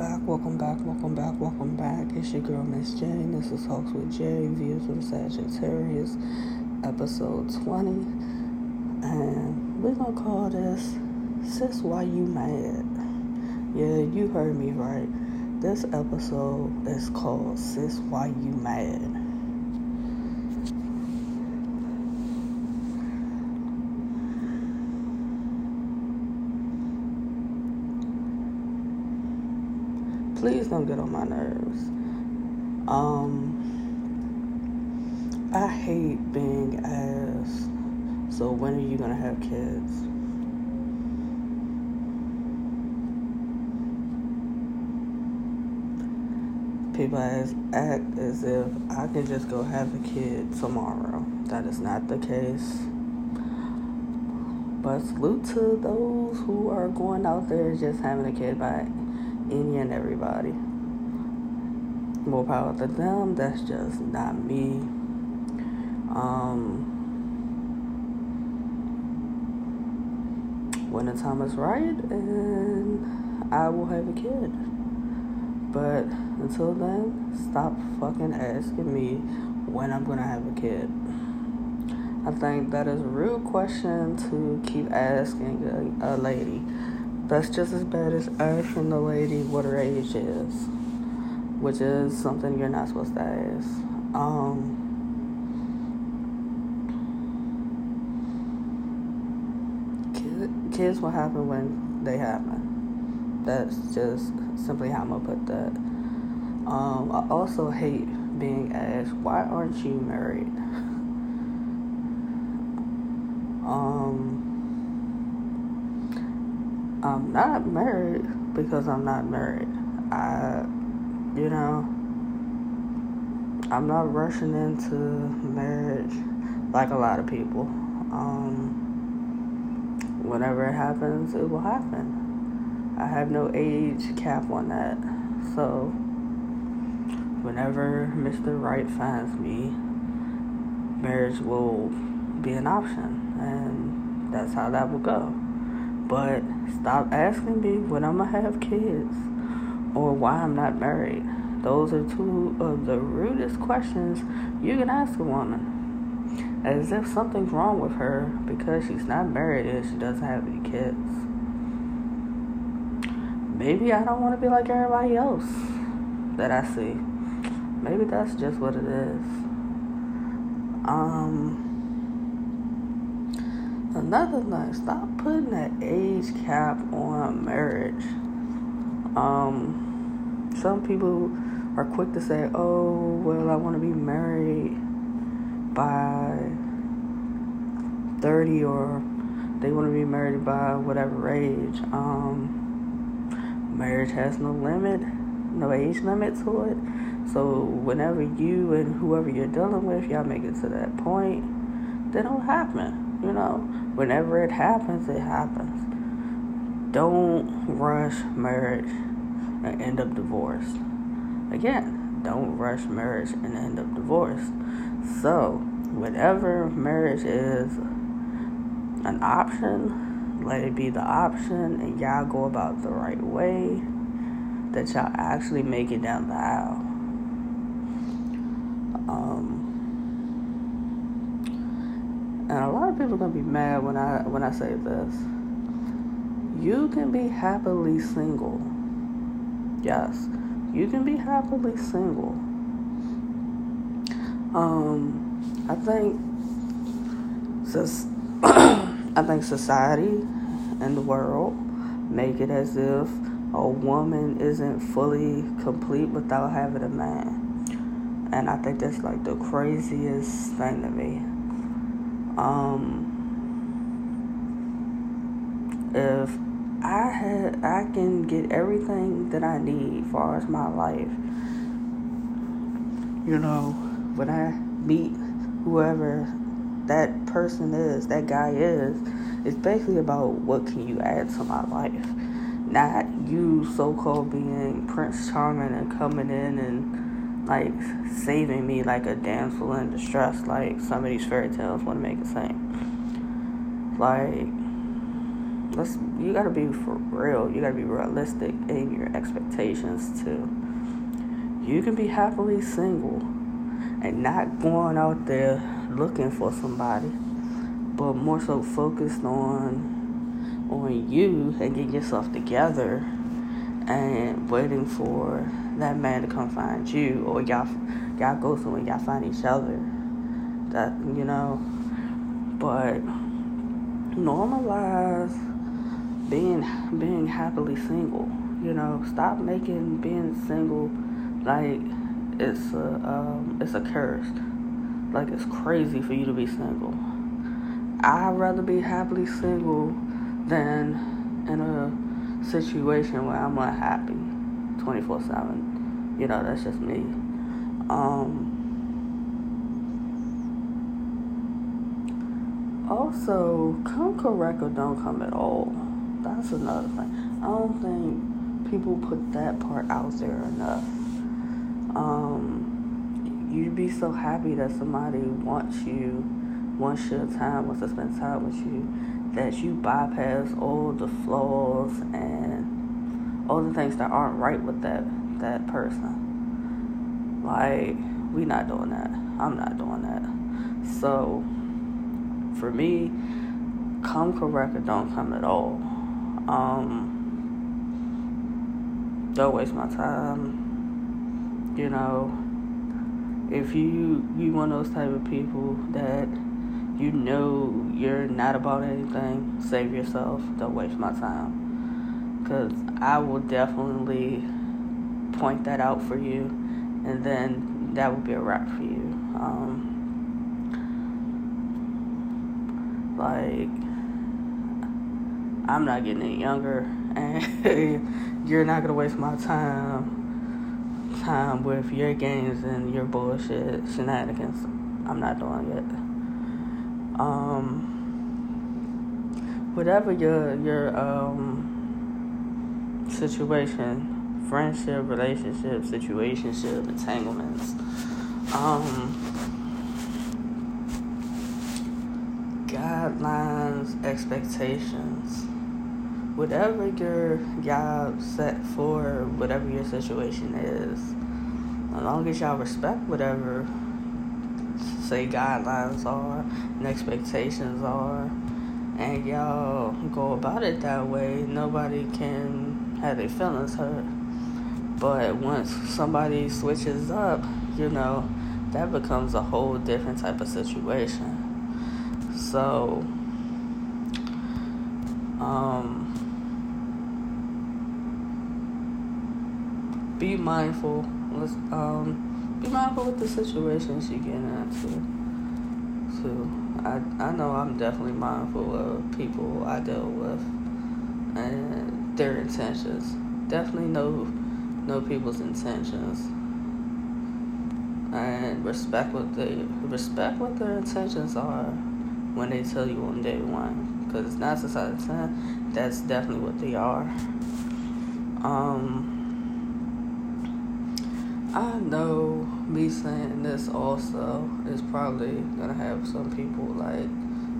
back, welcome back, welcome back, welcome back. It's your girl Miss J. This is Talks with J, Views of Sagittarius, episode 20. And we're gonna call this Sis Why You Mad? Yeah, you heard me right. This episode is called Sis Why You Mad? Please don't get on my nerves. Um, I hate being asked, so when are you gonna have kids? People ask, act as if I can just go have a kid tomorrow. That is not the case. But salute to those who are going out there just having a kid by any and everybody. More power to them. That's just not me. Um, when the time is right, and I will have a kid. But until then, stop fucking asking me when I'm gonna have a kid. I think that is a rude question to keep asking a, a lady that's just as bad as asking the lady what her age is, which is something you're not supposed to ask. Um, kids will happen when they happen. That's just simply how I'm gonna put that. Um, I also hate being asked, why aren't you married? Um, I'm not married because I'm not married. I, you know, I'm not rushing into marriage like a lot of people. Um, whenever it happens, it will happen. I have no age cap on that. So, whenever Mr. Right finds me, marriage will be an option. And that's how that will go. But stop asking me when I'm gonna have kids or why I'm not married. Those are two of the rudest questions you can ask a woman. As if something's wrong with her because she's not married and she doesn't have any kids. Maybe I don't want to be like everybody else that I see. Maybe that's just what it is. Um, Another thing, stop putting that age cap on marriage. Um, some people are quick to say, "Oh, well, I want to be married by 30 or they want to be married by whatever age." Um, marriage has no limit, no age limit to it. So whenever you and whoever you're dealing with, y'all make it to that point, then don't happen. You know, whenever it happens, it happens. Don't rush marriage and end up divorced. Again, don't rush marriage and end up divorced. So, whatever marriage is an option, let it be the option, and y'all go about the right way that y'all actually make it down the aisle. Um, and a lot of people are gonna be mad when I when I say this. You can be happily single. Yes, you can be happily single. Um, I think, I think society and the world make it as if a woman isn't fully complete without having a man. And I think that's like the craziest thing to me. Um, if I had, I can get everything that I need as far as my life. You know, when I meet whoever that person is, that guy is, it's basically about what can you add to my life. Not you so called being Prince Charming and coming in and like saving me like a damsel in distress, like some of these fairy tales want to make it seem. Like, let's you gotta be for real. You gotta be realistic in your expectations too. You can be happily single and not going out there looking for somebody, but more so focused on on you and getting yourself together and waiting for that man to come find you or y'all y'all go somewhere y'all find each other. That you know, but normalize being being happily single. You know, stop making being single like it's a um, it's a curse. Like it's crazy for you to be single. I'd rather be happily single than in a situation where I'm unhappy 24 7. You know, that's just me. Um, also, come correct or don't come at all. That's another thing. I don't think people put that part out there enough. Um, you'd be so happy that somebody wants you, wants your time, wants to spend time with you, that you bypass all the flaws and all the things that aren't right with that that person. Like, we not doing that. I'm not doing that. So, for me, come correct or don't come at all. Um, don't waste my time. You know, if you you one of those type of people that you know you're not about anything, save yourself. Don't waste my time. Because I will definitely point that out for you, and then that will be a wrap for you. Um, like, I'm not getting any younger, and you're not gonna waste my time time with your games and your bullshit shenanigans. I'm not doing it um, whatever your your um, situation, friendship, relationship, situationship, entanglements, um, guidelines, expectations, whatever your job set for whatever your situation is, as long as y'all respect whatever say guidelines are and expectations are, and y'all go about it that way, nobody can have their feelings hurt. But once somebody switches up, you know, that becomes a whole different type of situation. So, um, be mindful. Let's, um, be mindful with the situations you get into. Too. I I know I'm definitely mindful of people I deal with and their intentions. Definitely know know people's intentions and respect what they respect what their intentions are when they tell you on day one. Because it's not just out of ten. That's definitely what they are. Um I know me saying this also is probably gonna have some people like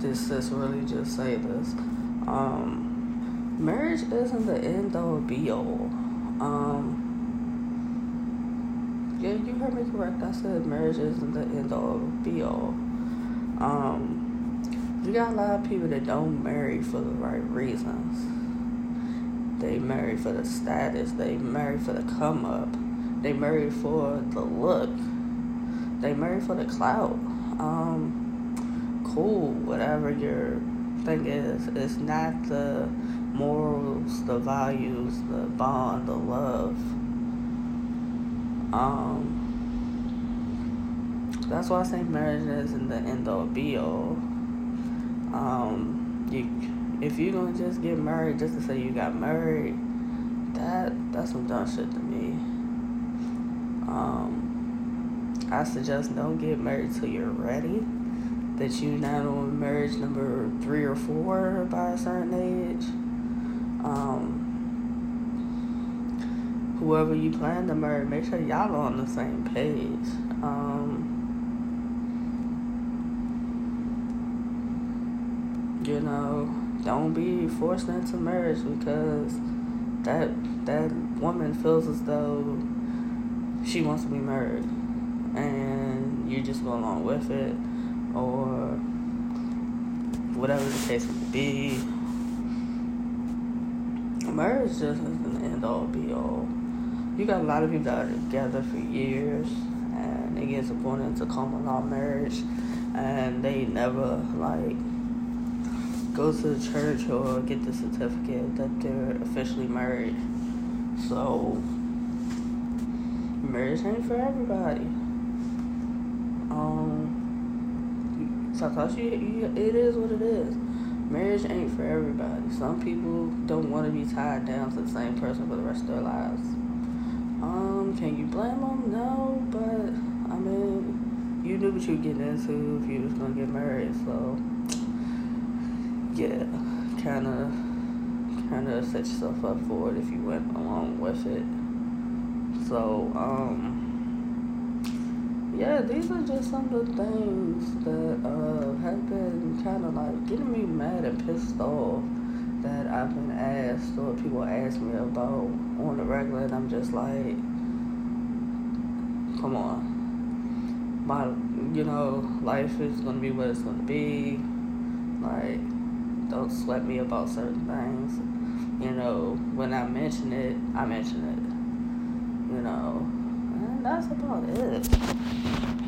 this sis really just say this. Um, marriage isn't the end all be all. Um, yeah, you heard me correct. I said marriage isn't the end all be all. Um, you got a lot of people that don't marry for the right reasons. They marry for the status. They marry for the come up they marry for the look. They marry for the clout. Um, cool, whatever your thing is. It's not the morals, the values, the bond, the love. Um, that's why I say marriage isn't the end all be all. Um, you, if you're gonna just get married just to say you got married, that that's some dumb shit to me. Um, I suggest don't get married till you're ready. That you're not on marriage number three or four by a certain age. Um, whoever you plan to marry, make sure y'all are on the same page. Um, you know, don't be forced into marriage because that that woman feels as though she wants to be married and you just go along with it or whatever the case may be. Marriage just isn't end all be all. You got a lot of people that are together for years and they get supported into common law marriage and they never like go to the church or get the certificate that they're officially married. So marriage ain't for everybody. Um, you, it is what it is. Marriage ain't for everybody. Some people don't want to be tied down to the same person for the rest of their lives. Um, can you blame them? No, but I mean, you knew what you were getting into if you was gonna get married, so yeah, kind of, kind of set yourself up for it if you went along with it. So, um, yeah, these are just some of the things that uh, have been kind of like getting me mad and pissed off that I've been asked or people ask me about on the regular, and I'm just like, come on. My, you know, life is gonna be what it's gonna be. Like, don't sweat me about certain things. You know, when I mention it, I mention it. You know, and that's about it.